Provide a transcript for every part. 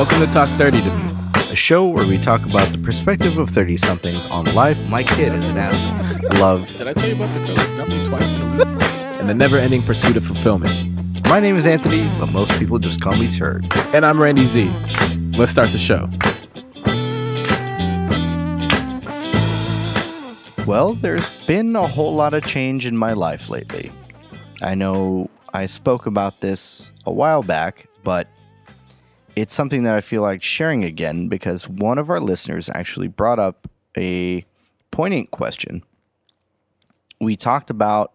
Welcome to Talk 30 to Me. a show where we talk about the perspective of 30 somethings on life. My kid is an asshole. Love. Did I tell you about the girl twice in a week? and the never ending pursuit of fulfillment. My name is Anthony, but most people just call me Turd. And I'm Randy Z. Let's start the show. Well, there's been a whole lot of change in my life lately. I know I spoke about this a while back, but it's something that I feel like sharing again because one of our listeners actually brought up a poignant question. We talked about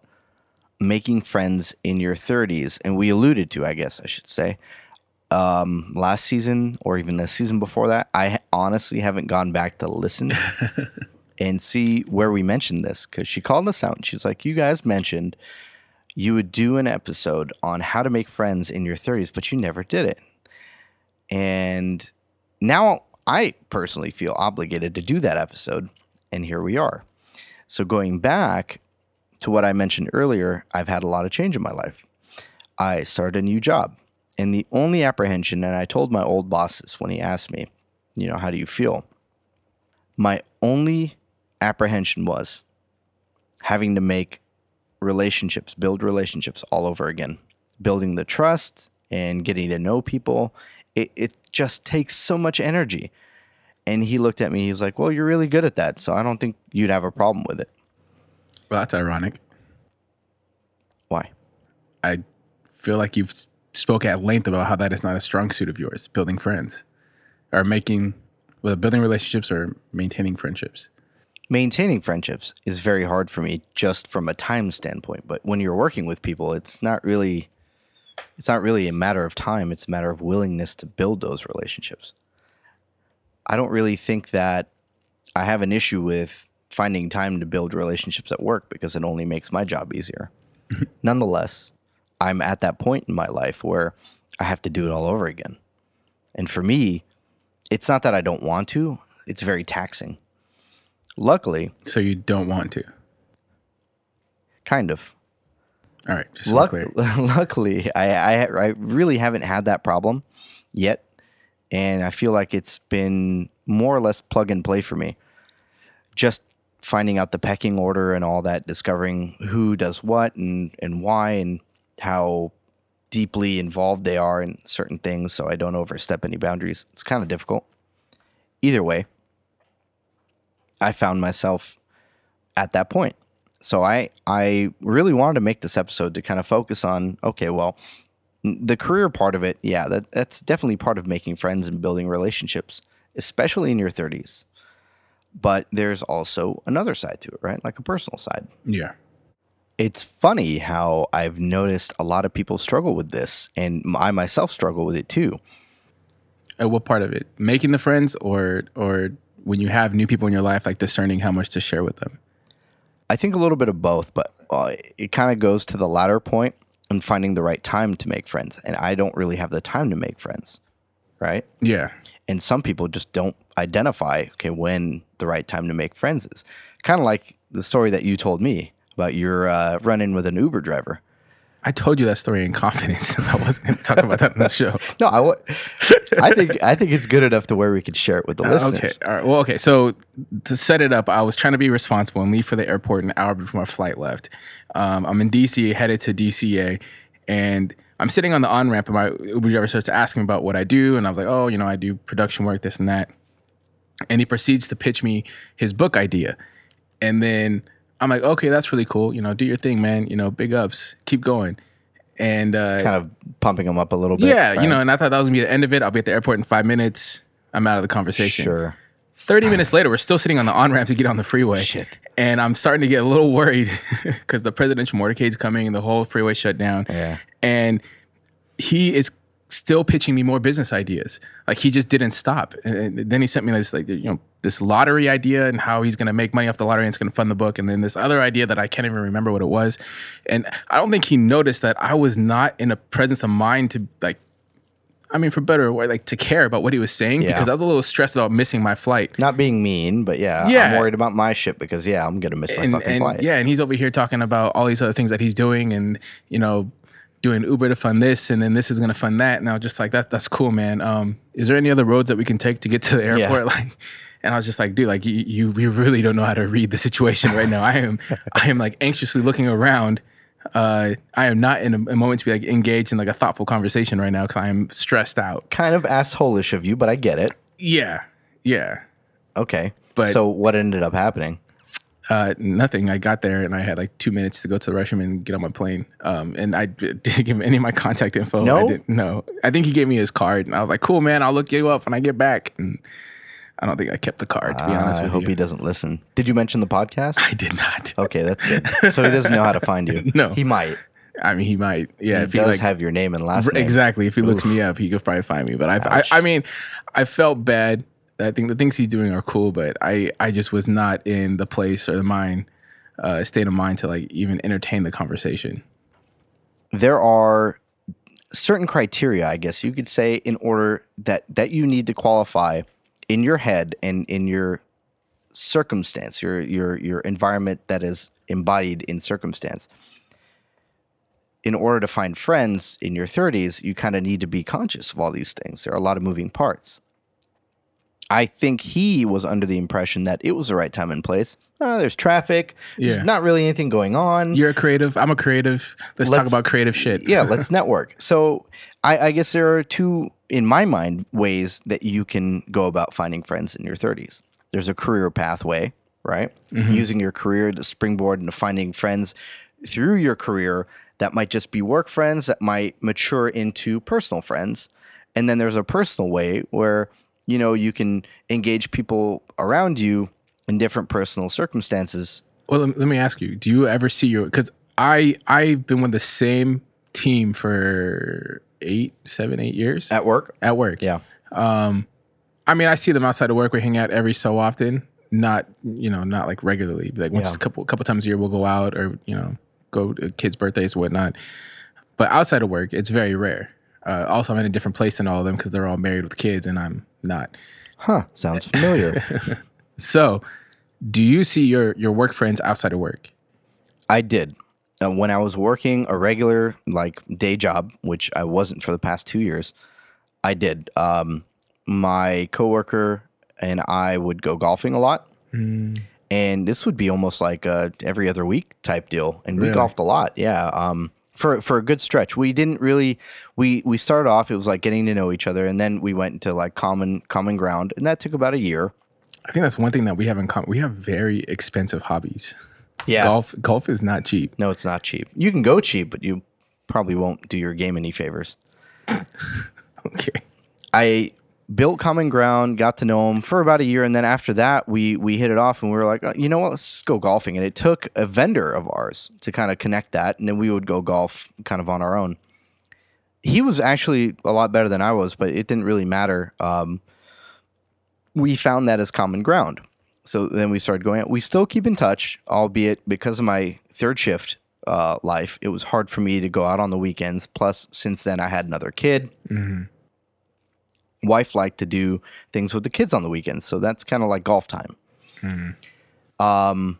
making friends in your 30s, and we alluded to, I guess I should say, um, last season or even the season before that. I honestly haven't gone back to listen and see where we mentioned this because she called us out and she was like, You guys mentioned you would do an episode on how to make friends in your 30s, but you never did it. And now I personally feel obligated to do that episode, and here we are. So, going back to what I mentioned earlier, I've had a lot of change in my life. I started a new job, and the only apprehension, and I told my old bosses when he asked me, you know, how do you feel? My only apprehension was having to make relationships, build relationships all over again, building the trust and getting to know people. It, it just takes so much energy. And he looked at me, he's like, Well, you're really good at that. So I don't think you'd have a problem with it. Well, that's ironic. Why? I feel like you've spoke at length about how that is not a strong suit of yours, building friends or making, whether building relationships or maintaining friendships. Maintaining friendships is very hard for me just from a time standpoint. But when you're working with people, it's not really it's not really a matter of time, it's a matter of willingness to build those relationships. I don't really think that I have an issue with finding time to build relationships at work because it only makes my job easier. Mm-hmm. Nonetheless, I'm at that point in my life where I have to do it all over again. And for me, it's not that I don't want to, it's very taxing. Luckily, So you don't want to. kind of. All right, Luck- luckily, I, I I really haven't had that problem yet, and I feel like it's been more or less plug and play for me. Just finding out the pecking order and all that, discovering who does what and and why, and how deeply involved they are in certain things, so I don't overstep any boundaries. It's kind of difficult. Either way, I found myself at that point. So I I really wanted to make this episode to kind of focus on okay, well, the career part of it, yeah, that that's definitely part of making friends and building relationships, especially in your 30s. But there's also another side to it, right? Like a personal side. Yeah. It's funny how I've noticed a lot of people struggle with this and I myself struggle with it too. Uh, what part of it? Making the friends or or when you have new people in your life, like discerning how much to share with them? I think a little bit of both, but uh, it kind of goes to the latter point and finding the right time to make friends. And I don't really have the time to make friends, right? Yeah. And some people just don't identify, okay, when the right time to make friends is. Kind of like the story that you told me about your uh, run in with an Uber driver. I told you that story in confidence. I wasn't going to talk about that on the show. No, I, w- I think I think it's good enough to where we could share it with the listeners. Uh, Okay. All right. Well, okay. So to set it up, I was trying to be responsible and leave for the airport an hour before my flight left. Um, I'm in DC, headed to DCA, and I'm sitting on the on ramp, and my Uber driver starts asking about what I do, and I was like, "Oh, you know, I do production work, this and that." And he proceeds to pitch me his book idea, and then I'm like, "Okay, that's really cool. You know, do your thing, man. You know, big ups, keep going." And uh, Kind of pumping them up a little bit. yeah, you know, and I thought that was gonna be the end of it. I'll be at the airport in five minutes. I'm out of the conversation. Sure. 30 minutes later, we're still sitting on the on ramp to get on the freeway. Shit. And I'm starting to get a little worried because the presidential motorcade's coming and the whole freeway shut down. Yeah. And he is still pitching me more business ideas. Like he just didn't stop. And then he sent me this like you know this lottery idea and how he's going to make money off the lottery and it's going to fund the book. And then this other idea that I can't even remember what it was. And I don't think he noticed that I was not in a presence of mind to like. I mean, for better or worse, like to care about what he was saying Yeah. because I was a little stressed about missing my flight. Not being mean, but yeah, Yeah. I'm worried about my shit because yeah, I'm gonna miss my and, fucking and flight. yeah, and he's over here talking about all these other things that he's doing, and you know, doing Uber to fund this, and then this is going to fund that. And I was just like, that's that's cool, man. Um, is there any other roads that we can take to get to the airport? Like, and I was just like, dude, like you, you, you really don't know how to read the situation right now. I am, I am like anxiously looking around. Uh, I am not in a, a moment to be like engaged in like a thoughtful conversation right now because I am stressed out. Kind of assholish of you, but I get it. Yeah, yeah. Okay. But- so what ended up happening? Uh, nothing. I got there and I had like two minutes to go to the restroom and get on my plane. Um, and I didn't give him any of my contact info. No? I didn't, no. I think he gave me his card, and I was like, "Cool, man. I'll look you up when I get back." And I don't think I kept the card. To be honest Ah, I hope you, he doesn't listen. Did you mention the podcast? I did not. Okay, that's good. So he doesn't know how to find you. No. he might. I mean, he might. Yeah, He if he does like have your name and last name. exactly. If he looks me up, he could probably find me. But I, I, I mean, I felt bad. I think the things he's doing are cool, but I, I just was not in the place or the mind, uh, state of mind to like even entertain the conversation. There are certain criteria, I guess you could say, in order that that you need to qualify in your head and in your circumstance, your your your environment that is embodied in circumstance. In order to find friends in your 30s, you kind of need to be conscious of all these things. There are a lot of moving parts. I think he was under the impression that it was the right time and place. Uh, there's traffic. Yeah. There's not really anything going on. You're a creative. I'm a creative. Let's, talk Let's- about creative shit. yeah, let's network. So I, I guess there are two, in my mind, ways that you can go about finding friends in your 30s. There's a career pathway, right? Using your career to springboard into finding friends through your career that might just be work friends that might mature into personal friends. And then there's a personal way where, you know, you can engage people around you in different personal circumstances. Well, let me, ask you: Do you ever see your? Because I I've been with the same team for eight, seven, eight years At work? at work. Yeah. um I mean, I see them outside of work. We hang out every so often. Not you know, not like regularly. Like once Yeah. a couple couple times a year, we'll go out or you know go to kids' birthdays, whatnot. But outside of work, it's very rare. Uh, also, I'm in a different place than all of them because they're all married with kids, and I'm not. Huh. Sounds familiar. So, do you see your your work friends outside of work? I did. Uh, when I was working a regular like day job, which I wasn't for the past two years, I did. Um, my coworker and I would go golfing a lot, and this would be almost like a every other week type deal, and we golfed a lot. Yeah, um, for for a good stretch. We didn't really. We we started off. It was like getting to know each other, and then we went into like common common ground, and that took about a year. I think that's one thing that we have in common. We have very expensive hobbies. Yeah. Golf golf is not cheap. No, it's not cheap. You can go cheap, but you probably won't do your game any favors. Okay. I built common ground, got to know him for about a year, and then after that, we we hit it off, and we were like, "Uh, you know what, let's go golfing. And it took a vendor of ours to kind of connect that, and then we would go golf kind of on our own. He was actually a lot better than I was, but it didn't really matter. Um, we found that as common ground. So then we started going out. We still keep in touch, albeit because of my third shift uh, life, it was hard for me to go out on the weekends. Plus, since then, I had another kid wife liked to do things with the kids on the weekends, so that's kind of like golf time. Um,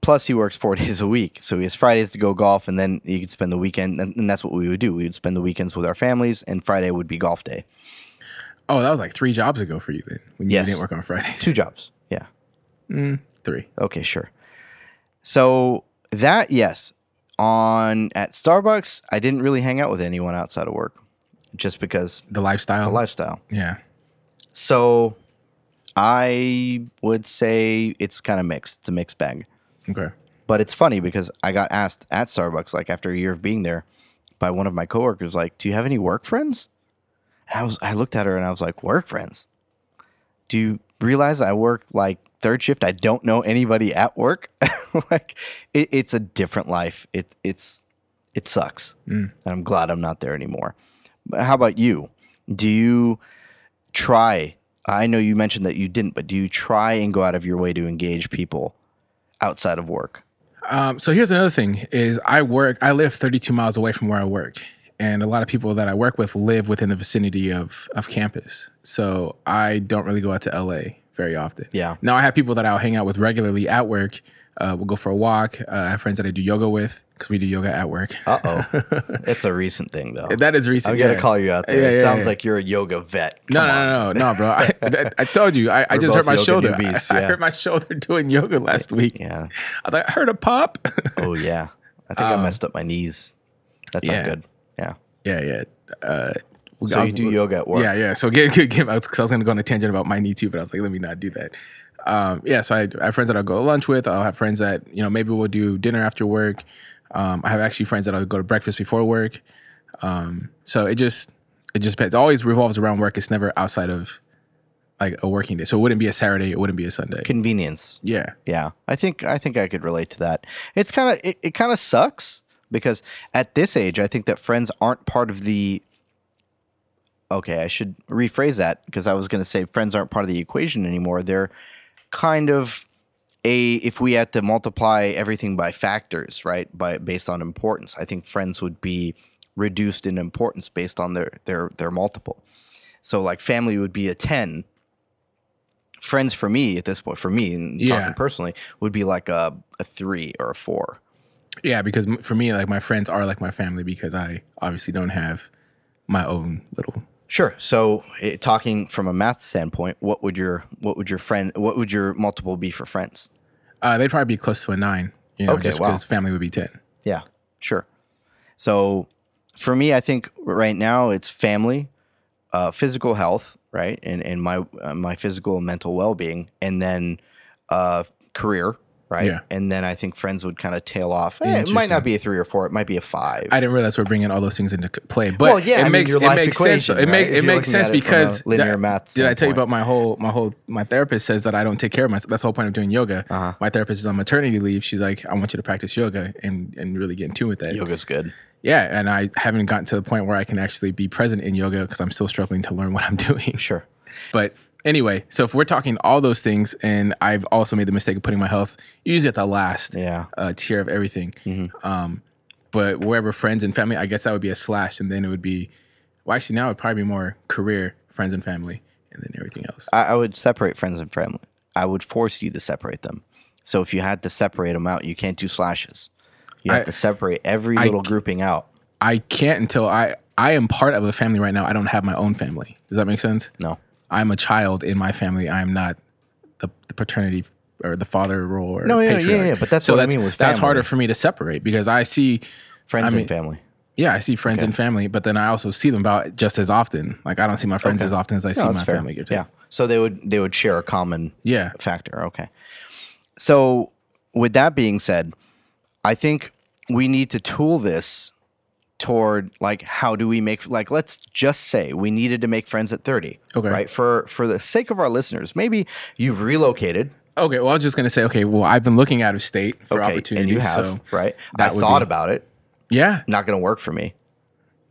plus, he works four days a week, so he has Fridays to go golf, and then you could spend the weekend, and, and that's what we would do. We would spend the weekends with our families, and Friday would be golf day. Oh, that was like three jobs ago for you then. When you Yes. didn't work on Fridays. Two jobs, yeah. Three. Okay, sure. So that yes, on at Starbucks, I didn't really hang out with anyone outside of work, just because The lifestyle. the lifestyle. Yeah. So I would say it's kind of mixed. It's a mixed bag. Okay. But it's funny because I got asked at Starbucks, like after a year of being there, by one of my coworkers, like, "Do you have any work friends?" And I was, I looked at her and I was like, "Work friends? Do you realize I work like third shift? I don't know anybody at work. like, it, it's a different life. It, it's, it sucks, mm. and I'm glad I'm not there anymore. How about you? Do you try? I know you mentioned that you didn't, but do you try and go out of your way to engage people outside of work? Um, so here's another thing: is I work. I live 32 miles away from where I work, and a lot of people that I work with live within the vicinity of of campus. So I don't really go out to LA very often. Yeah. Now I have people that I'll hang out with regularly at work. Uh, we'll go for a walk. Uh, I have friends that I do yoga with. Because we do yoga at work. Uh oh. it's a recent thing though. That is recent. I'm gonna call you out there. Yeah, it sounds yeah. like you're a yoga vet. No, no, no, no, no, bro. I, I, I told you, I, I just hurt my shoulder. newbies, I, I hurt my shoulder doing yoga last week. Yeah. I thought I heard a pop. Oh yeah. I think I messed up my knees. That's Um, yeah. not good. Yeah. yeah, yeah. Uh, So you do yoga at work. Yeah, yeah. So get good. Give out because I was gonna go on a tangent about my knee too, but I was like, let me not do that. Um, yeah. So I, I have friends that I'll go to lunch with. I'll have friends that you know maybe we'll do dinner after work. Um, I have actually friends that I'll go to breakfast before work. Um, so it just it just. It always revolves around work. It's never outside of like a working day. So it wouldn't be a Saturday. It wouldn't be a Sunday. Convenience. Yeah. Yeah, I think I think I could relate to that. It's kind of it, it kind of sucks because at this age, I think that friends aren't part of the. Okay, I should rephrase that because I was going to say friends aren't part of the equation anymore. They're kind of a if we had to multiply everything by factors, right? By based on importance, I think friends would be reduced in importance based on their their their multiple. So like family would be a ten, friends for me at this point, for me and Yeah. talking personally, would be like a, a three or a four. Yeah, because for me, like my friends are like my family because I obviously don't have my own little. Sure. So, eh, talking from a math standpoint, what would your what would your friend what would your multiple be for friends? Uh, they'd probably be close to a nine. You know, Okay, just wow. family would be ten. Yeah, sure. So, for me, I think right now it's family, uh, physical health, right, and and my uh, my physical and mental well being, and then uh, career, right, Yeah. and then I think friends would kind of tail off. Eh, it might not be a three or four; it might be a five. I didn't realize we're bringing all those things into play, but Well, yeah, I it mean, makes your it makes sense. equation, It make it makes sense because linear that- math Did I tell you about my whole my whole my therapist says that I don't take care of myself. That's the whole point of doing yoga. Uh-huh. My therapist is on maternity leave. She's like, I want you to practice yoga and and really get in tune with that. Yoga's good. Yeah, and I haven't gotten to the point where I can actually be present in yoga because I'm still struggling to learn what I'm doing. Sure. But anyway, so if we're talking all those things, and I've also made the mistake of putting my health usually at the last Yeah. uh, tier of everything. Um, but wherever friends and family, I guess that would be a slash, and then it would be, well, actually now it would probably be more career, friends and family, and then everything else. I, I would separate friends and family. I would force you to separate them. So if you had to separate them out, you can't do slashes. You have I- to separate every I little grouping out. I can't until I I am part of a family right now. I don't have my own family. Does that make sense? No. I'm a child in my family. I am not the, the paternity or the father role or No, yeah, yeah, patriarch. yeah, but that's so what I that's, mean with that's harder for me to separate because I see Friends I mean- and family. Yeah, I see friends and family, but then I also see them about just as often. Like I don't see my friends as often as I see my fair. family. Yeah. So they would they would share a common Yeah. factor. Okay. So with that being said, I think we need to tool this toward like how do we make like let's just say we needed to make friends at 30 Okay. right for for the sake of our listeners maybe you've relocated Okay. Well, I was just gonna say, okay. Well, I've been looking out of state for okay opportunities. and you have so right i thought be- about it yeah, not going to work for me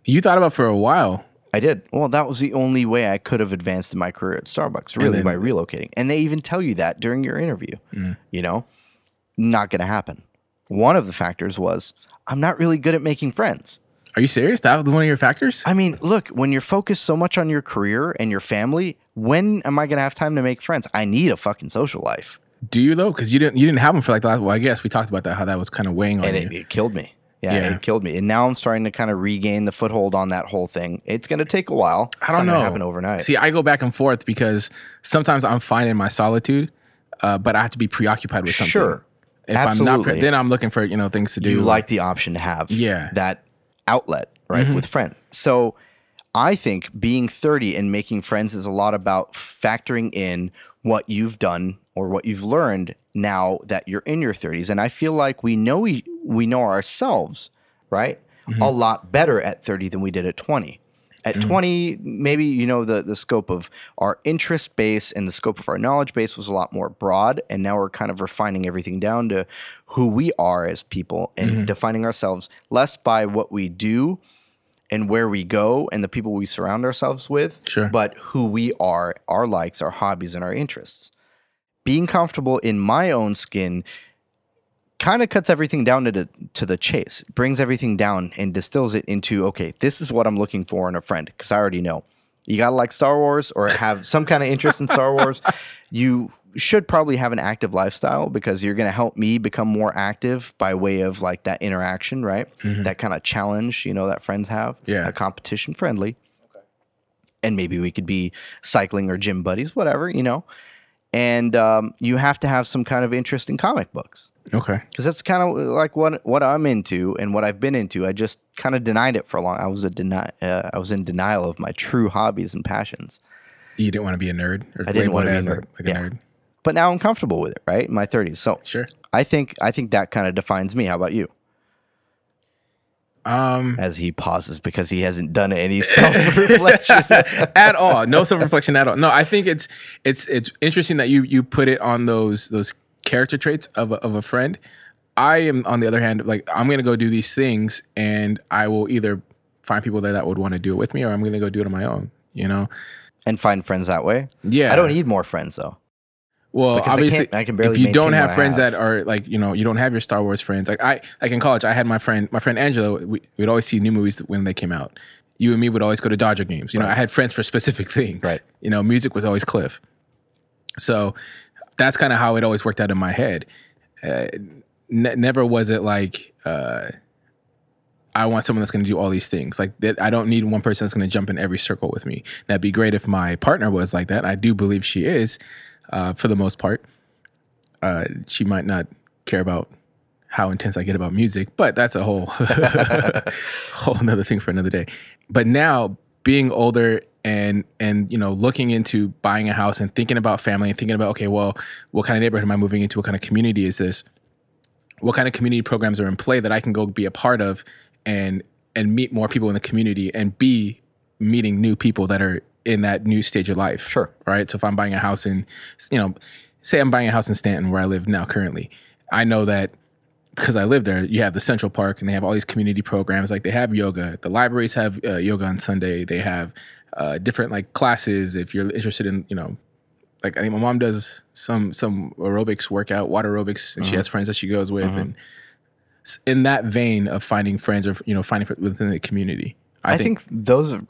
you thought about it for a while. I did. Well, that was the only way I could have advanced in my career at Starbucks, really, then- by relocating. And they even tell you that during your interview. Mm. You know, not going to happen. One of the factors was I'm not really good at making friends. Are you serious? That was one of your factors? I mean, look, when you're focused so much on your career and your family, when am I going to have time to make friends? I need a fucking social life. Do you though? Because you didn't you didn't have them for like the last. Well, I guess we talked about that how that was kind of weighing on And you. it, it killed me. Yeah, Yeah. it killed me. And now I'm starting to kind of regain the foothold on that whole thing. It's going to take a while. I It's don't not know. gonna happen overnight. See, I go back and forth because sometimes I'm fine in my solitude, uh, but I have to be preoccupied with something. Sure. If I'm not, Absolutely. pre- then I'm looking for you know things to do. you like the option to have Yeah. That outlet right with friends. So i think being 30 and making friends is a lot about factoring in what you've done or what you've learned now that you're in your 30s and i feel like we know we, we know ourselves right Mm-hmm. a lot better at 30 than we did at 20 at 20 maybe you know the the scope of our interest base and the scope of our knowledge base was a lot more broad and now we're kind of refining everything down to who we are as people and Mm-hmm. defining ourselves less by what we do and where we go and the people we surround ourselves with Sure. but who we are our likes our hobbies and our interests being comfortable in my own skin kind of cuts everything down to the to the chase brings everything down and distills it into okay this is what i'm looking for in a friend because i already know you gotta like star wars or have some kind of interest in star wars you should probably have an active lifestyle because you're going to help me become more active by way of like that interaction, right? Mm-hmm. That kind of challenge, you know, that friends have. Yeah. A competition friendly. Okay. And maybe we could be cycling or gym buddies, whatever, you know. And um, you have to have some kind of interest in comic books Okay. because that's kind of like what what I'm into and what I've been into. I just kind of denied it for a long. I was a deny. Uh, I was in denial of my true hobbies and passions. You didn't want to be a nerd or I didn't want to be a nerd. like, like Yeah. a nerd. But now I'm comfortable with it, right? In my 30s. So Sure. I think I think that kind of defines me. How about you? Um, As he pauses because he hasn't done any self reflection. at all. No self reflection at all. No, I think it's it's it's interesting that you you put it on those those character traits of a, of a friend. I am on the other hand like I'm gonna go do these things and I will either find people there that would want to do it with me or I'm gonna go do it on my own. You know? and find friends that way. Yeah. I don't need more friends though. Well, Because obviously, can't- I can barely if you don't have friends have. that are like, you know, you don't have your Star Wars friends. Like I, like in college, I had my friend, my friend Angela. We, we'd always see new movies when they came out. You and me would always go to Dodger games. You know, I had friends for specific things. Right. You know, music was always Cliff. So that's kind of how it always worked out in my head. Uh, ne- never was it like. Uh, I want someone that's going to do all these things. Like that, I don't need one person that's going to jump in every circle with me. That'd be great if my partner was like that. I do believe she is, uh, for the most part. Uh, she might not care about how intense I get about music, but that's a whole whole another thing for another day. But now being older and and you know looking into buying a house and thinking about family and thinking about okay, well, what kind of neighborhood am I moving into? What kind of community is this? What kind of community programs are in play that I can go be a part of and and meet more people in the community and be meeting new people that are in that new stage of life. Sure. Right. So if I'm buying a house in, you know, say I'm buying a house in Stanton where I live now currently, I know that because I live there, you have the Central Park and they have all these community programs. Like they have yoga. The libraries have uh, yoga on Sunday. They have uh, different like classes. If you're interested in, you know, like I think my mom does some some aerobics workout, water aerobics, and she has friends that she goes with, and in that vein of finding friends or you know finding within the community. I, I think, think those are,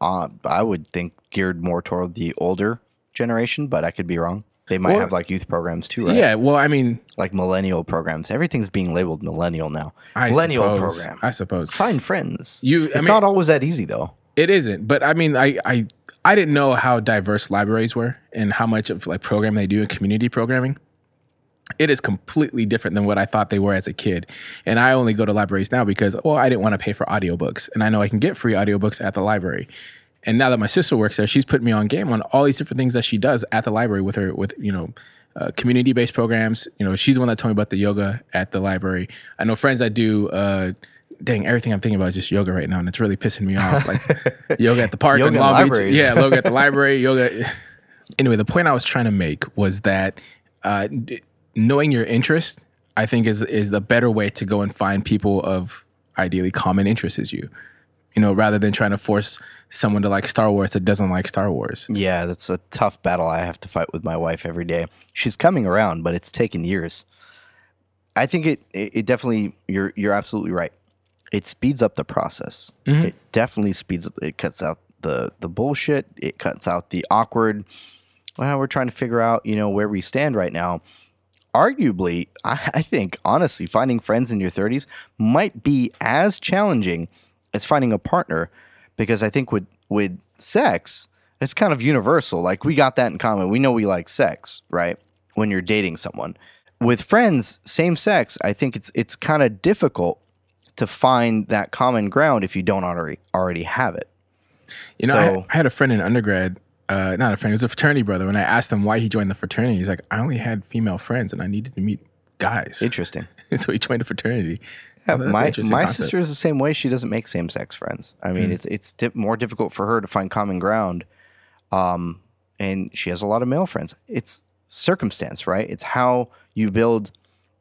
uh, I would think geared more toward the older generation, but I could be wrong. They might have like youth programs too, right? yeah. Well, I mean, Like millennial programs. Everything's being labeled millennial now. I millennial suppose, program. I suppose Find friends. You- I It's mean- not always that easy though. It isn't, but I mean, I, I I didn't know how diverse libraries were and how much of like program they do in community programming. It is completely different than what I thought they were as a kid. And I only go to libraries now because well, I didn't want to pay for audiobooks, and I know I can get free audiobooks at the library. And now that my sister works there, she's put me on game on all these different things that she does at the library with her with you know uh, community based programs. You know, she's the one that told me about the yoga at the library. I know friends that do. Uh, dang, everything I'm thinking about is just yoga right now, and it's really pissing me off. Like yoga at the park Yoga in Long Beach. Yeah, yoga at the library. Yoga. Anyway, the point I was trying to make was that uh, knowing your interest, I think, is is the better way to go and find people of ideally common interests as you. You know, rather than trying to force someone to like Star Wars that doesn't like Star Wars. Yeah, that's a tough battle I have to fight with my wife every day. She's coming around, but it's taken years. I think it it, it definitely you're you're absolutely right. It speeds up the process. Mm-hmm. It definitely speeds up it cuts out the the bullshit, it cuts out the awkward well, we're trying to figure out, you know, where we stand right now. Arguably, I, I think honestly, finding friends in your 30s might be as challenging as finding a partner because I think with with sex, it's kind of universal. Like we got that in common. We know we like sex, right? When you're dating someone. With friends, same sex, I think it's it's kind of difficult to find that common ground if you don't already already have it. You know, So- I, I had a friend in undergrad, uh, not a friend, it was a fraternity brother. When I asked him why he joined the fraternity, he's like, I only had female friends and I needed to meet guys. Interesting. so he joined a fraternity. Yeah, Well, my my concept. sister is the same way. She doesn't make same sex friends. I mean, it's it's di- more difficult for her to find common ground, um, and she has a lot of male friends. It's circumstance, right? It's how you build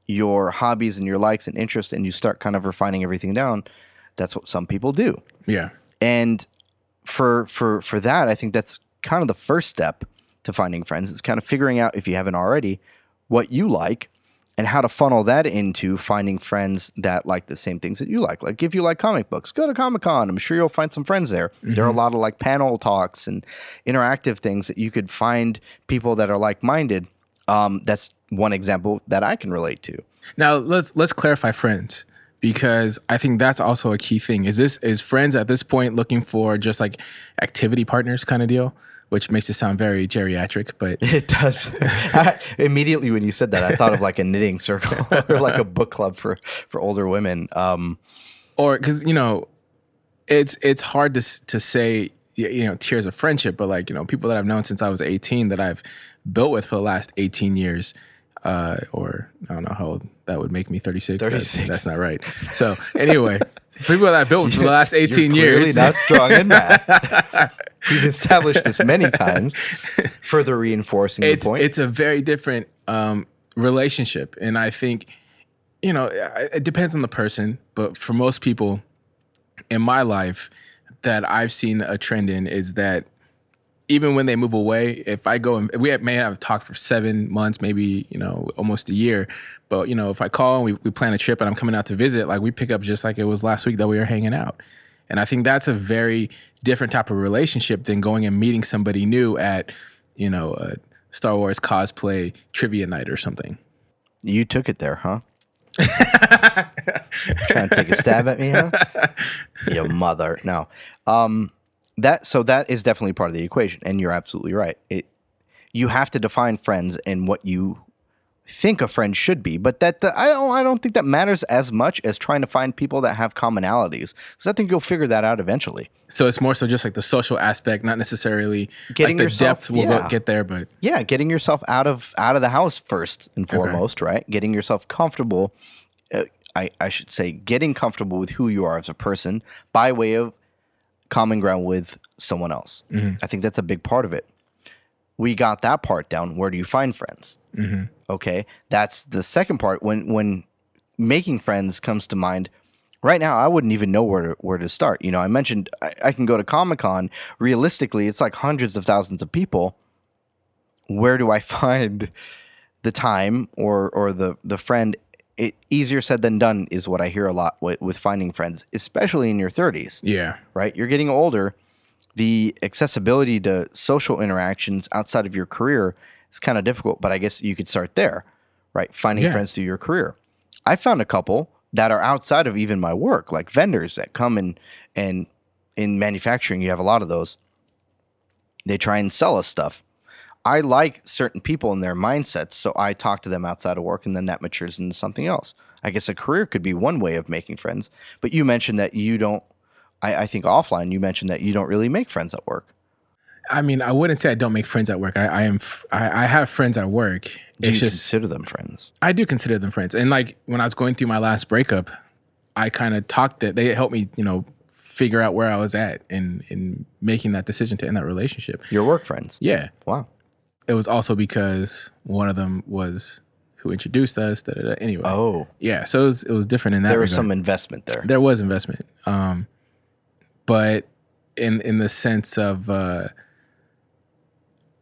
your hobbies and your likes and interests, and you start kind of refining everything down. That's what some people do, Yeah. and for for for that, I think that's kind of the first step to finding friends. It's kind of figuring out if you haven't already what you like and how to funnel that into finding friends that like the same things that you like. Like if you like comic books, go to Comic Con. I'm sure you'll find some friends there. There are a lot of like panel talks and interactive things that you could find people that are like minded Um, that's one example that I can relate to. Now let's let's clarify friends because I think that's also a key thing. Is this is friends at this point looking for just like activity partners kind of deal? Which makes it sound very geriatric, but It does. I, immediately when you said that, I thought of like a knitting circle or like a book club for for older women. Um, or because you know, it's it's hard to to say you know tiers of friendship, but like you know people that I've known since I was eighteen that I've built with for the last eighteen years, uh, or I don't know how old that would make me thirty six. 36. That's, not right. So anyway, people that I built for the last you're eighteen clearly years. not strong in math. We've established this many times, further reinforcing it's the point. it's a very different um, relationship, and I think you know it depends on the person, but for most people in my life that I've seen a trend in is that even when they move away, if I go and we may have talked for seven months, maybe you know almost a year, but you know if I call and we, we plan a trip and I'm coming out to visit, like we pick up just like it was last week that we were hanging out, and I think that's a very different type of relationship than going and meeting somebody new at you know a Star Wars cosplay trivia night or something. you took it there, huh? Trying to take a stab at me, huh? Your mother. No. Um, that so that is definitely part of the equation, and you're absolutely right. It you have to define friends and what you think a friend should be, but that the, I don't I don't think that matters as much as trying to find people that have commonalities, because I think you'll figure that out eventually. So it's more so just like the social aspect, not necessarily Getting like the yourself- depth will yeah. get there, but yeah getting yourself out of out of the house first and foremost right getting yourself comfortable uh, I, I should say getting comfortable with who you are as a person by way of common ground with someone else. Mm-hmm. I think that's a big part of it. We got that part down. Where do you find friends? Mm-hmm. Okay that's the second part. When when making friends comes to mind right now i wouldn't even know where to, where to start. You know i mentioned I, I can go to comic-con. Realistically it's like hundreds of thousands of people. Where do I find the time or or the the friend? It easier said than done is what I hear a lot with, with finding friends, especially in your 30s. yeah, Right, you're getting older. The accessibility to social interactions outside of your career is kind of difficult, but I guess you could start there, right? Finding Yeah. friends through your career. I found a couple that are outside of even my work, like vendors that come and and in manufacturing, you have a lot of those. They try and sell us stuff. I like certain people and their mindsets, so I talk to them outside of work, and then that matures into something else. I guess a career could be one way of making friends, but you mentioned that you don't. I, I think offline, you mentioned that you don't really make friends at work. I mean, I wouldn't say I don't make friends at work. I, I am, f- I, I have friends at work. Do It's you just consider them friends? I do consider them friends. And like when I was going through my last breakup, I kind of talked that they helped me, you know, figure out where I was at in in making that decision to end that relationship. Your work friends? Yeah, Wow. It was also because one of them was who introduced us. Da, da, da. Anyway, Oh, yeah, so it was it was different in that. there was regard. some investment there. there was investment um but in in the sense of uh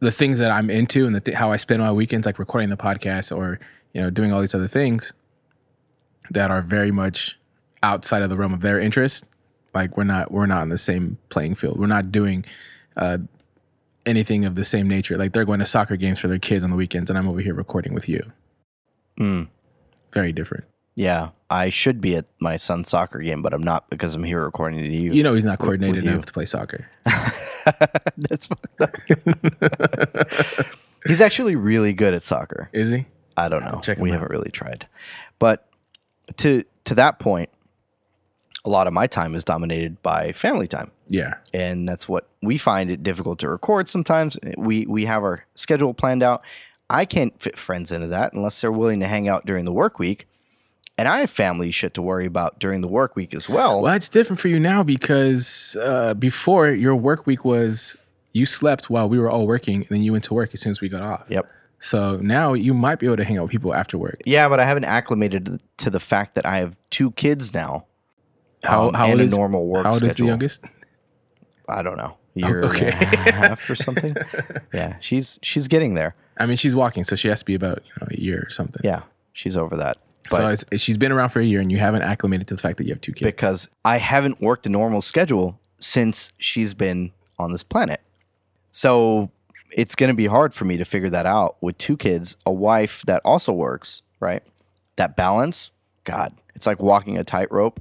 the things that i'm into and the th- how i spend my weekends like recording the podcast or you know doing all these other things that are very much outside of the realm of their interest like we're not we're not on the same playing field we're not doing uh anything of the same nature like they're going to soccer games for their kids on the weekends and i'm over here recording with you Mm. very different Yeah, I should be at my son's soccer game, but I'm not because I'm here recording to you. you know he's not coordinated enough to play soccer That's fucked up. He's actually really good at soccer. is he I don't know. we out. haven't really tried. But to to that point, a lot of my time is dominated by family time. yeah And that's what we find it difficult to record sometimes. We we have our schedule planned out. I can't fit friends into that unless they're willing to hang out during the work week. And I have family shit to worry about during the work week as well. Well, it's different for you now because uh, before your work week was you slept while we were all working, and then you went to work as soon as we got off. Yep. So now you might be able to hang out with people after work. Yeah, but I haven't acclimated to the fact that I have two kids now. How, um, how and old a is normal work How old is the youngest? I don't know, year okay. and a half or something. yeah, she's she's getting there. I mean, she's walking, so she has to be about you know a year or something. Yeah, she's over that. But so it's, she's been around for a year, and you haven't acclimated to the fact that you have two kids. because I haven't worked a normal schedule since she's been on this planet. So it's going to be hard for me to figure that out with two kids, a wife that also works, right? That balance, God, it's like walking a tightrope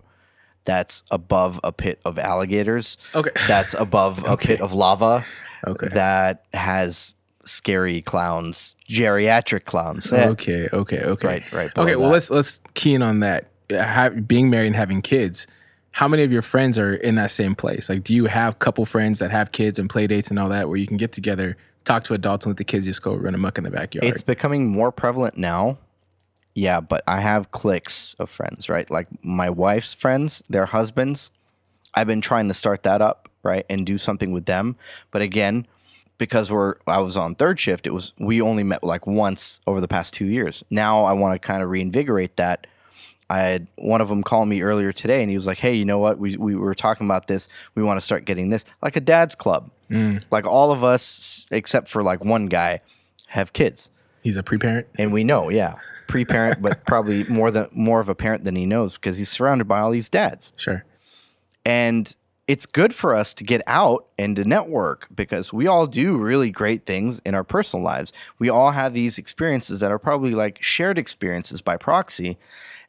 that's above a pit of alligators. Okay. That's above a pit of lava. Okay. That has scary clowns, geriatric clowns. Eh, Okay, okay, okay. Right, right, Okay, well that. let's let's key in on that. Being married and having kids. How many of your friends are in that same place? Like, do you have couple friends that have kids and play dates and all that, where you can get together, talk to adults, and let the kids just go run amok in the backyard? It's becoming more prevalent now. Yeah, but I have cliques of friends, right? Like my wife's friends, their husbands. I've been trying to start that up, right, and do something with them. But again, because we're I was on third shift, it was we only met like once over the past two years. Now I want to kind of reinvigorate that. I had one of them call me earlier today, and he was like, "Hey, you know what? We we were talking about this. We want to start getting this like a dad's club. Mm. Like all of us, except for like one guy, have kids." He's a pre-parent. And we know, yeah, pre-parent, but probably more than more of a parent than he knows because he's surrounded by all these dads. Sure. And it's good for us to get out and to network because we all do really great things in our personal lives. We all have these experiences that are probably like shared experiences by proxy,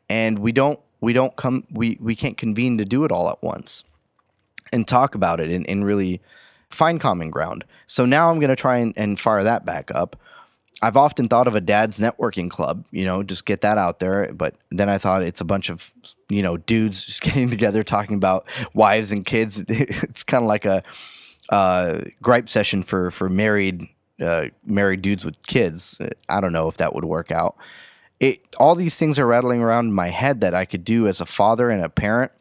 and we don't we don't come we we can't convene to do it all at once and talk about it and, and really find common ground. So now I'm going to try and, and fire that back up. I've often thought of a dad's networking club, you know, just get that out there. But then I thought it's a bunch of, you know, dudes just getting together talking about wives and kids. It's kind of like a uh, gripe session for for married uh, married dudes with kids. I don't know if that would work out. It all these things are rattling around in my head that I could do as a father and a parent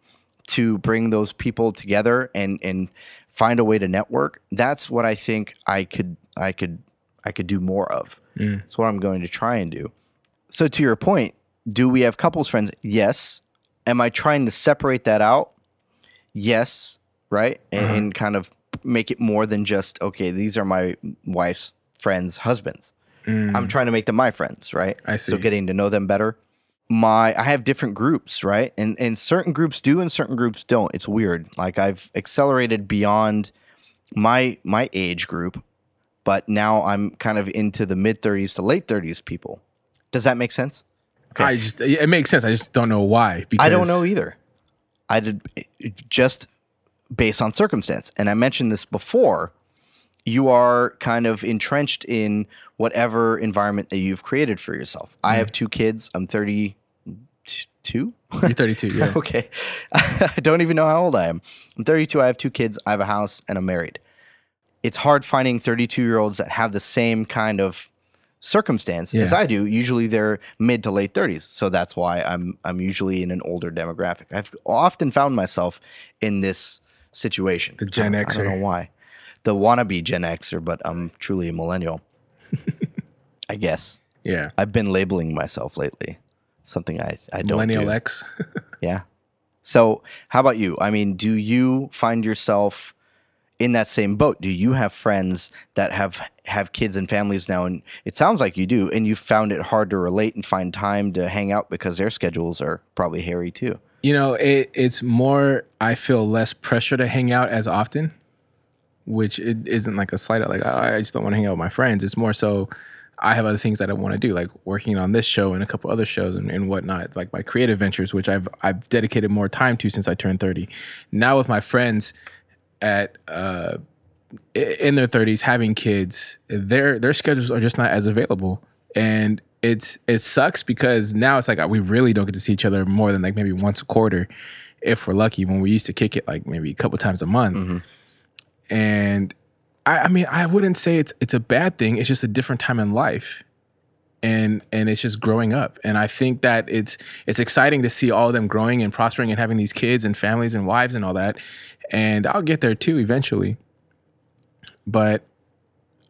to bring those people together and and find a way to network. That's what I think I could I could I could do more of. Mm. That's what I'm going to try and do. So to your point, do we have couples friends? Yes. Am I trying to separate that out? Yes, right? And, uh-huh. and kind of make it more than just okay, these are my wife's friends' husbands. Mm. I'm trying to make them my friends, right? I see. So getting to know them better. My I have different groups, right? And and certain groups do and certain groups don't. It's weird. Like I've accelerated beyond my my age group, but now I'm kind of into the mid 30s to late 30s people. Does that make sense? I just it makes sense. I just don't know why. Because I don't know either. I did just based on circumstance. And I mentioned this before. You are kind of entrenched in whatever environment that you've created for yourself. I have mm. two kids. I'm 32. You're 32. Yeah. okay. I don't even know how old I am. I'm 32. I have two kids. I have a house and I'm married. It's hard finding 32 year olds that have the same kind of circumstance as I do. Usually they're mid to late 30s. So that's why I'm I'm usually in an older demographic. I've often found myself in this situation. The Gen I don't know why. The wannabe Gen Xer, but I'm truly a millennial. I guess. Yeah. I've been labeling myself lately. Something I, I don't Millennial do. X. Yeah. So, how about you? I mean, do you find yourself in that same boat? Do you have friends that have have kids and families now and it sounds like you do and you found it hard to relate and find time to hang out because their schedules are probably hairy too. You know, it, it's more. I feel less pressure to hang out as often, which it isn't like a slight. Like oh, I just don't want to hang out with my friends. It's more so. I have other things that I want to do, like working on this show and a couple other shows and, and whatnot, like my creative ventures, which I've I've dedicated more time to since I turned thirty. Now with my friends at uh, in their thirties having kids, their their schedules are just not as available, and it's it sucks because now it's like uh, we really don't get to see each other more than like maybe once a quarter, if we're lucky. When we used to kick it like maybe a couple times a month, and I, I mean I wouldn't say it's it's a bad thing. It's just a different time in life. And and it's just growing up, and I think that it's it's exciting to see all of them growing and prospering and having these kids and families and wives and all that, and I'll get there too eventually. But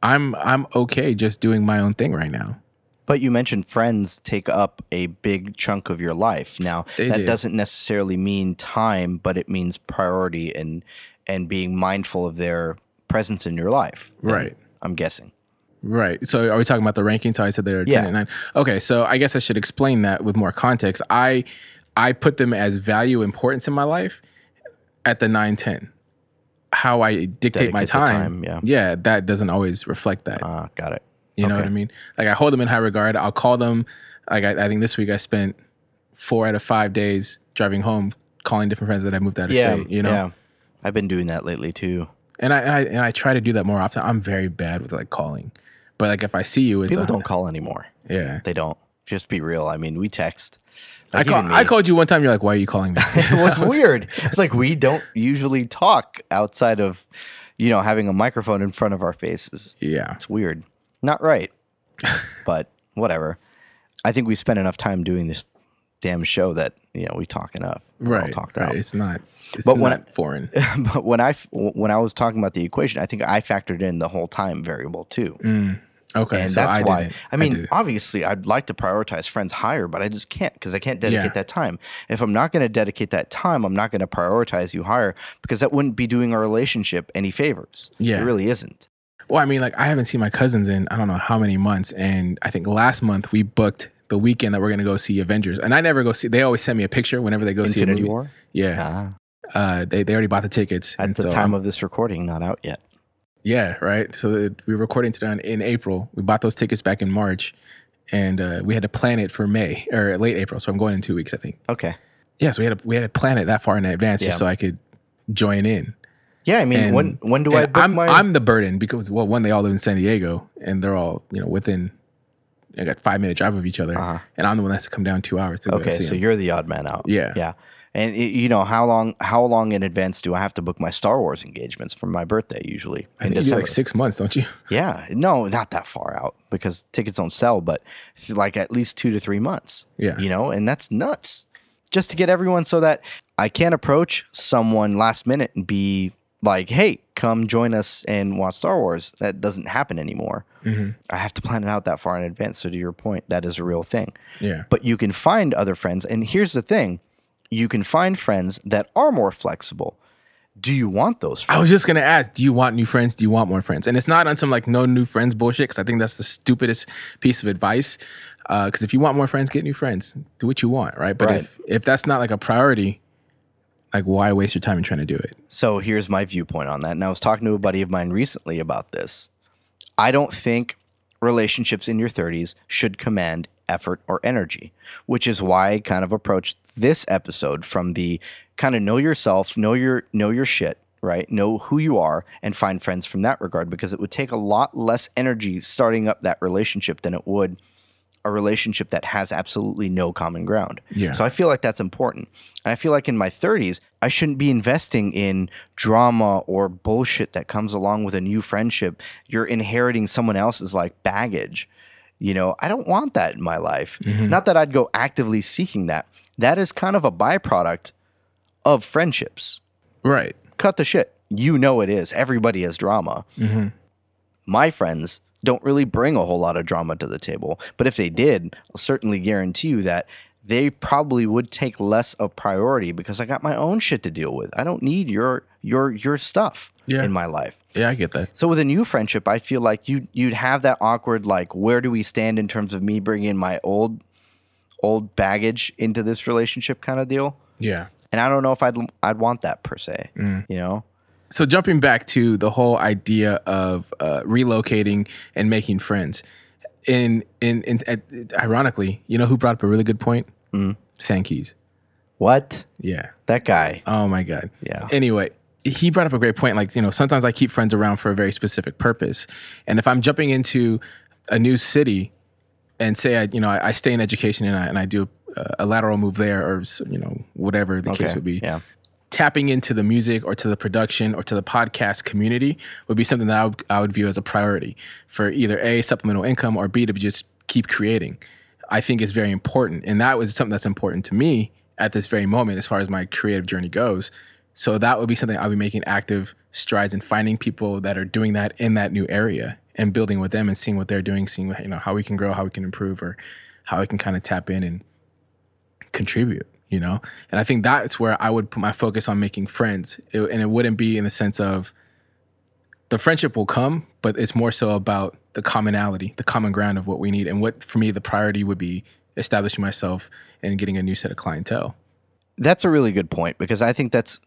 I'm I'm okay just doing my own thing right now. But you mentioned friends take up a big chunk of your life. Now, They that do. doesn't necessarily mean time, but it means priority and and being mindful of their presence in your life. Right. I'm guessing. Right. So are we talking about the ranking? So I said they're 10 and 9. Okay, so I guess I should explain that with more context. I I put them as value importance in my life at the 9 10. how I dictate my Dedicate time, time, yeah. that doesn't always reflect that. Ah, got it. You know what I mean? Like I hold them in high regard. I'll call them. Like I, I think this week I spent four out of five days driving home, calling different friends that I moved out of Yeah, state. You know, yeah. I've been doing that lately too. and I, and I and I try to do that more often. I'm very bad with like calling, but like if I see you, it's People don't call anymore. Yeah, They don't. Just be real. I mean, we text. I call, I called you one time. You're like, why are you calling me? it was weird. It's like we don't usually talk outside of, you know, having a microphone in front of our faces. yeah, It's weird. Not right. but whatever. I think we spent enough time doing this damn show that, you know, we talk enough. Right, talked right. out. It's not. It's But when not foreign. but when I when I was talking about the equation, I think I factored in the whole time variable too. Mm. Okay, and so that's I why. didn't. I mean, it. obviously, I'd like to prioritize friends higher, but I just can't because I can't dedicate Yeah. that time. If I'm not going to dedicate that time, I'm not going to prioritize you higher because that wouldn't be doing our relationship any favors. Yeah. it really isn't. Well, I mean, like I haven't seen my cousins in I don't know how many months, and I think last month we booked the weekend that we're gonna go see Avengers, and I never go see. They always send me a picture whenever they go see a movie. War. Yeah, Ah, uh, they they already bought the tickets, at the so time I'm- of this recording, not out yet. Yeah, right. So it, we were recording today in, in April. We bought those tickets back in March, and uh, we had to plan it for May or late April. So I'm going in two weeks, I think. Okay. Yeah, so we had to we had to plan it that far in advance Yeah. just so I could join in. Yeah, I mean, And- when when do I book I'm my? I'm the burden because well, one they all live in San Diego and they're all you know within. I got five minute drive of each other, Uh-huh. and I'm the one that has to come down two hours to go okay, so them. you're the odd man out. Yeah. yeah. And y- you know how long how long in advance do I have to book my Star Wars engagements for my birthday? Usually I think you like six months, don't you? Yeah, no, not that far out because tickets don't sell, but like at least two to three months. Yeah. You know, and that's nuts. Just to get everyone so that I can't approach someone last minute and be like, hey, come join us and watch Star Wars. That doesn't happen anymore. Mm-hmm. I have to plan it out that far in advance. So, to your point, that is a real thing. Yeah. But you can find other friends. And here's the thing you can find friends that are more flexible. Do you want those friends? I was just gonna ask, do you want new friends? Do you want more friends? And it's not on some like no new friends bullshit, because I think that's the stupidest piece of advice. Uh, because if you want more friends, get new friends. Do what you want, right? But Right. if if that's not like a priority, like why waste your time in trying to do it? So here's my viewpoint on that. And I was talking to a buddy of mine recently about this. I don't think relationships in your 30s should command effort or energy, which is why I kind of approached this episode from the kind of know yourself, know your know your shit, right? Know who you are and find friends from that regard because it would take a lot less energy starting up that relationship than it would a relationship that has absolutely no common ground. Yeah. So I feel like that's important. And I feel like in my 30s, I shouldn't be investing in drama or bullshit that comes along with a new friendship. You're inheriting someone else's like baggage. You know, I don't want that in my life. Mm-hmm. Not that I'd go actively seeking that. That is kind of a byproduct of friendships. Right. Cut the shit. You know it is. Everybody has drama. Mm-hmm. My friends don't really bring a whole lot of drama to the table. But if they did, I'll certainly guarantee you that they probably would take less of priority because I got my own shit to deal with. I don't need your your your stuff Yeah. in my life. Yeah, I get that. So with a new friendship, I feel like you you'd have that awkward like where do we stand in terms of me bringing my old old baggage into this relationship kind of deal. Yeah. And I don't know if I'd I'd want that per se. You know? So jumping back to the whole idea of uh, relocating and making friends, in in, in uh, ironically, you know who brought up a really good point? Mm. Sankey's. What? Yeah. That guy. Oh my god. Yeah. Anyway, he brought up a great point. Like you know, sometimes I keep friends around for a very specific purpose, and if I'm jumping into a new city, and say I you know I, I stay in education and I and I do a, a lateral move there or you know whatever the case would be yeah. tapping into the music or to the production or to the podcast community would be something that I would, I would view as a priority for either A, supplemental income, or B, to just keep creating. I think is very important. And that was something that's important to me at this very moment as far as my creative journey goes. So that would be something I'll be making active strides in finding people that are doing that in that new area and building with them and seeing what they're doing, seeing you know how we can grow, how we can improve, or how we can kind of tap in and contribute, you know? And I think that's where I would put my focus on making friends. It- and it wouldn't be in the sense of the friendship will come, but it's more so about the commonality, the common ground of what we need. And what, for me, the priority would be establishing myself and getting a new set of clientele. That's a really good point because I think that's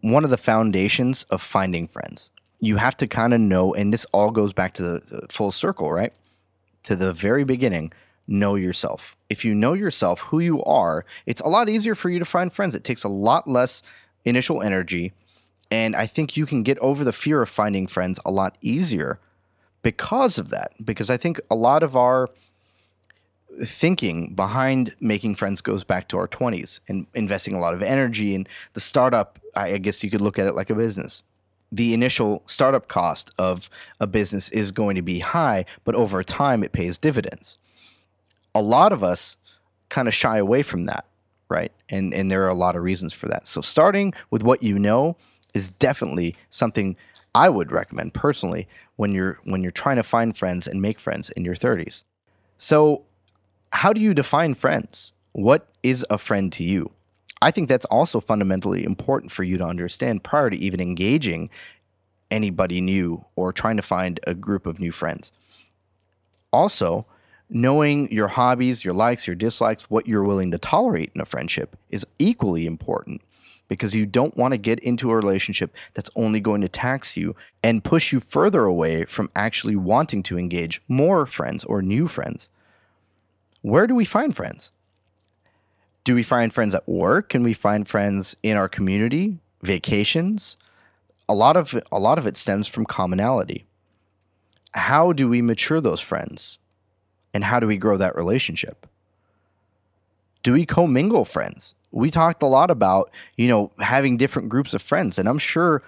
one of the foundations of finding friends. You have to kind of know, and this all goes back to the, the full circle, right? To the very beginning, know yourself. If you know yourself, who you are, it's a lot easier for you to find friends. It takes a lot less initial energy. And I think you can get over the fear of finding friends a lot easier because of that. Because I think a lot of our thinking behind making friends goes back to our 20s and investing a lot of energy in the startup. I guess you could look at it like a business. The initial startup cost of a business is going to be high, but over time it pays dividends. A lot of us kind of shy away from that, right? And and there are a lot of reasons for that. So starting with what you know is definitely something I would recommend personally when you're when you're trying to find friends and make friends in your 30s. So how do you define friends? What is a friend to you? I think that's also fundamentally important for you to understand prior to even engaging anybody new or trying to find a group of new friends. Also, knowing your hobbies, your likes, your dislikes, what you're willing to tolerate in a friendship is equally important because you don't want to get into a relationship that's only going to tax you and push you further away from actually wanting to engage more friends or new friends where do we find friends? Do we find friends at work? Can we find friends in our community? Vacations? A lot of a lot of it stems from commonality. How do we mature those friends? And how do we grow that relationship? Do we commingle friends? We talked a lot about, you know, having different groups of friends, and I'm sure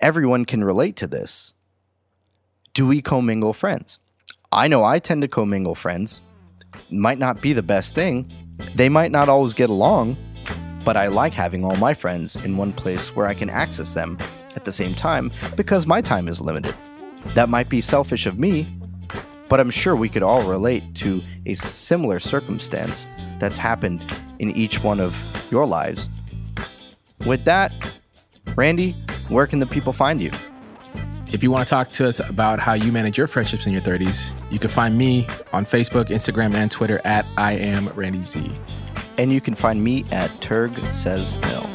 everyone can relate to this. Do we commingle friends? I know I tend to commingle friends might not be the best thing. They might not always get along, but I like having all my friends in one place where I can access them at the same time because my time is limited. That might be selfish of me, but I'm sure we could all relate to a similar circumstance that's happened in each one of your lives. With that, Randy, where can the people find you? If you want to talk to us about how you manage your friendships in your 30s, you can find me on Facebook, Instagram, and Twitter at I am Randy Z. And you can find me at Turg Says No.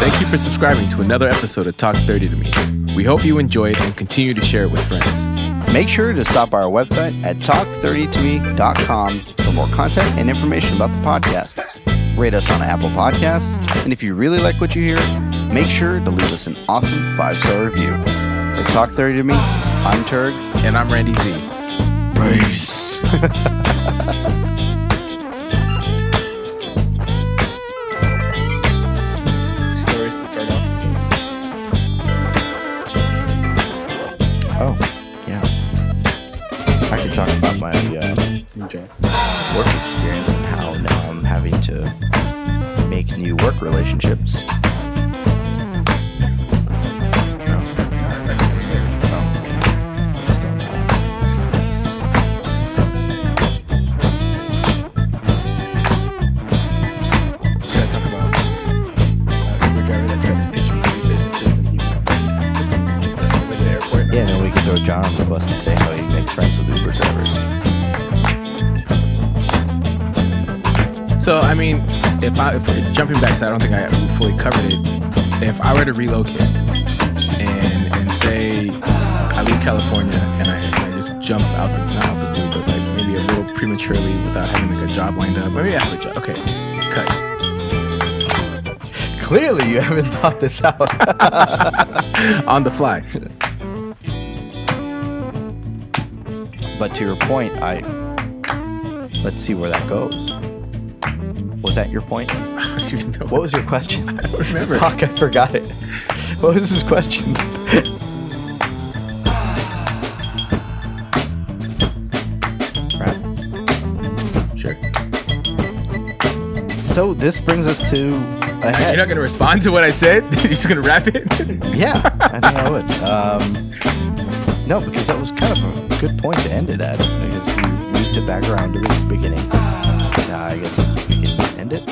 Thank you for subscribing to another episode of Talk 30 to Me. We hope you enjoyed and continue to share it with friends. Make sure to stop by our website at talk30to me.com for more content and information about the podcast. Rate us on Apple Podcasts, and if you really like what you hear, make sure to leave us an awesome five star review. For Talk 30 to Me, I'm Turg. And I'm Randy Z. Peace. Stories to start off. Oh, yeah. I could talk about my uh, work experience and how now I'm having to make new work relationships. John on the bus and say how he makes friends with Uber drivers. So I mean, if I if jumping back, so I don't think I fully covered it. If I were to relocate and and say I leave California and I, I just jump out the not out the blue, but like maybe a little prematurely without having like a job lined up. Maybe I have a job. Okay, cut. Clearly, you haven't thought this out on the fly. But to your point, I let's see where that goes. Was that your point? what was your question? I don't remember. Fuck, I forgot it. What was his question? Sure. So this brings us to. You're not going to respond to what I said? You're just going to wrap it? yeah, I think I would. Um, no, because that was kind of a good point to end it at I guess we moved it back around to the beginning. Uh, I guess we can end it.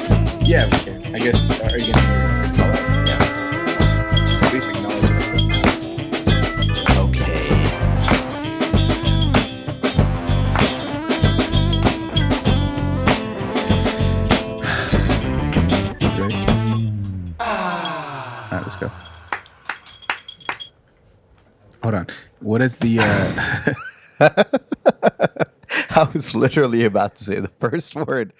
Yeah, we can. I guess. Are you gonna call out? Yeah. At least acknowledge it. Okay. Ready? Ah. All right, let's go. Hold on. What is the? Uh, I was literally about to say the first word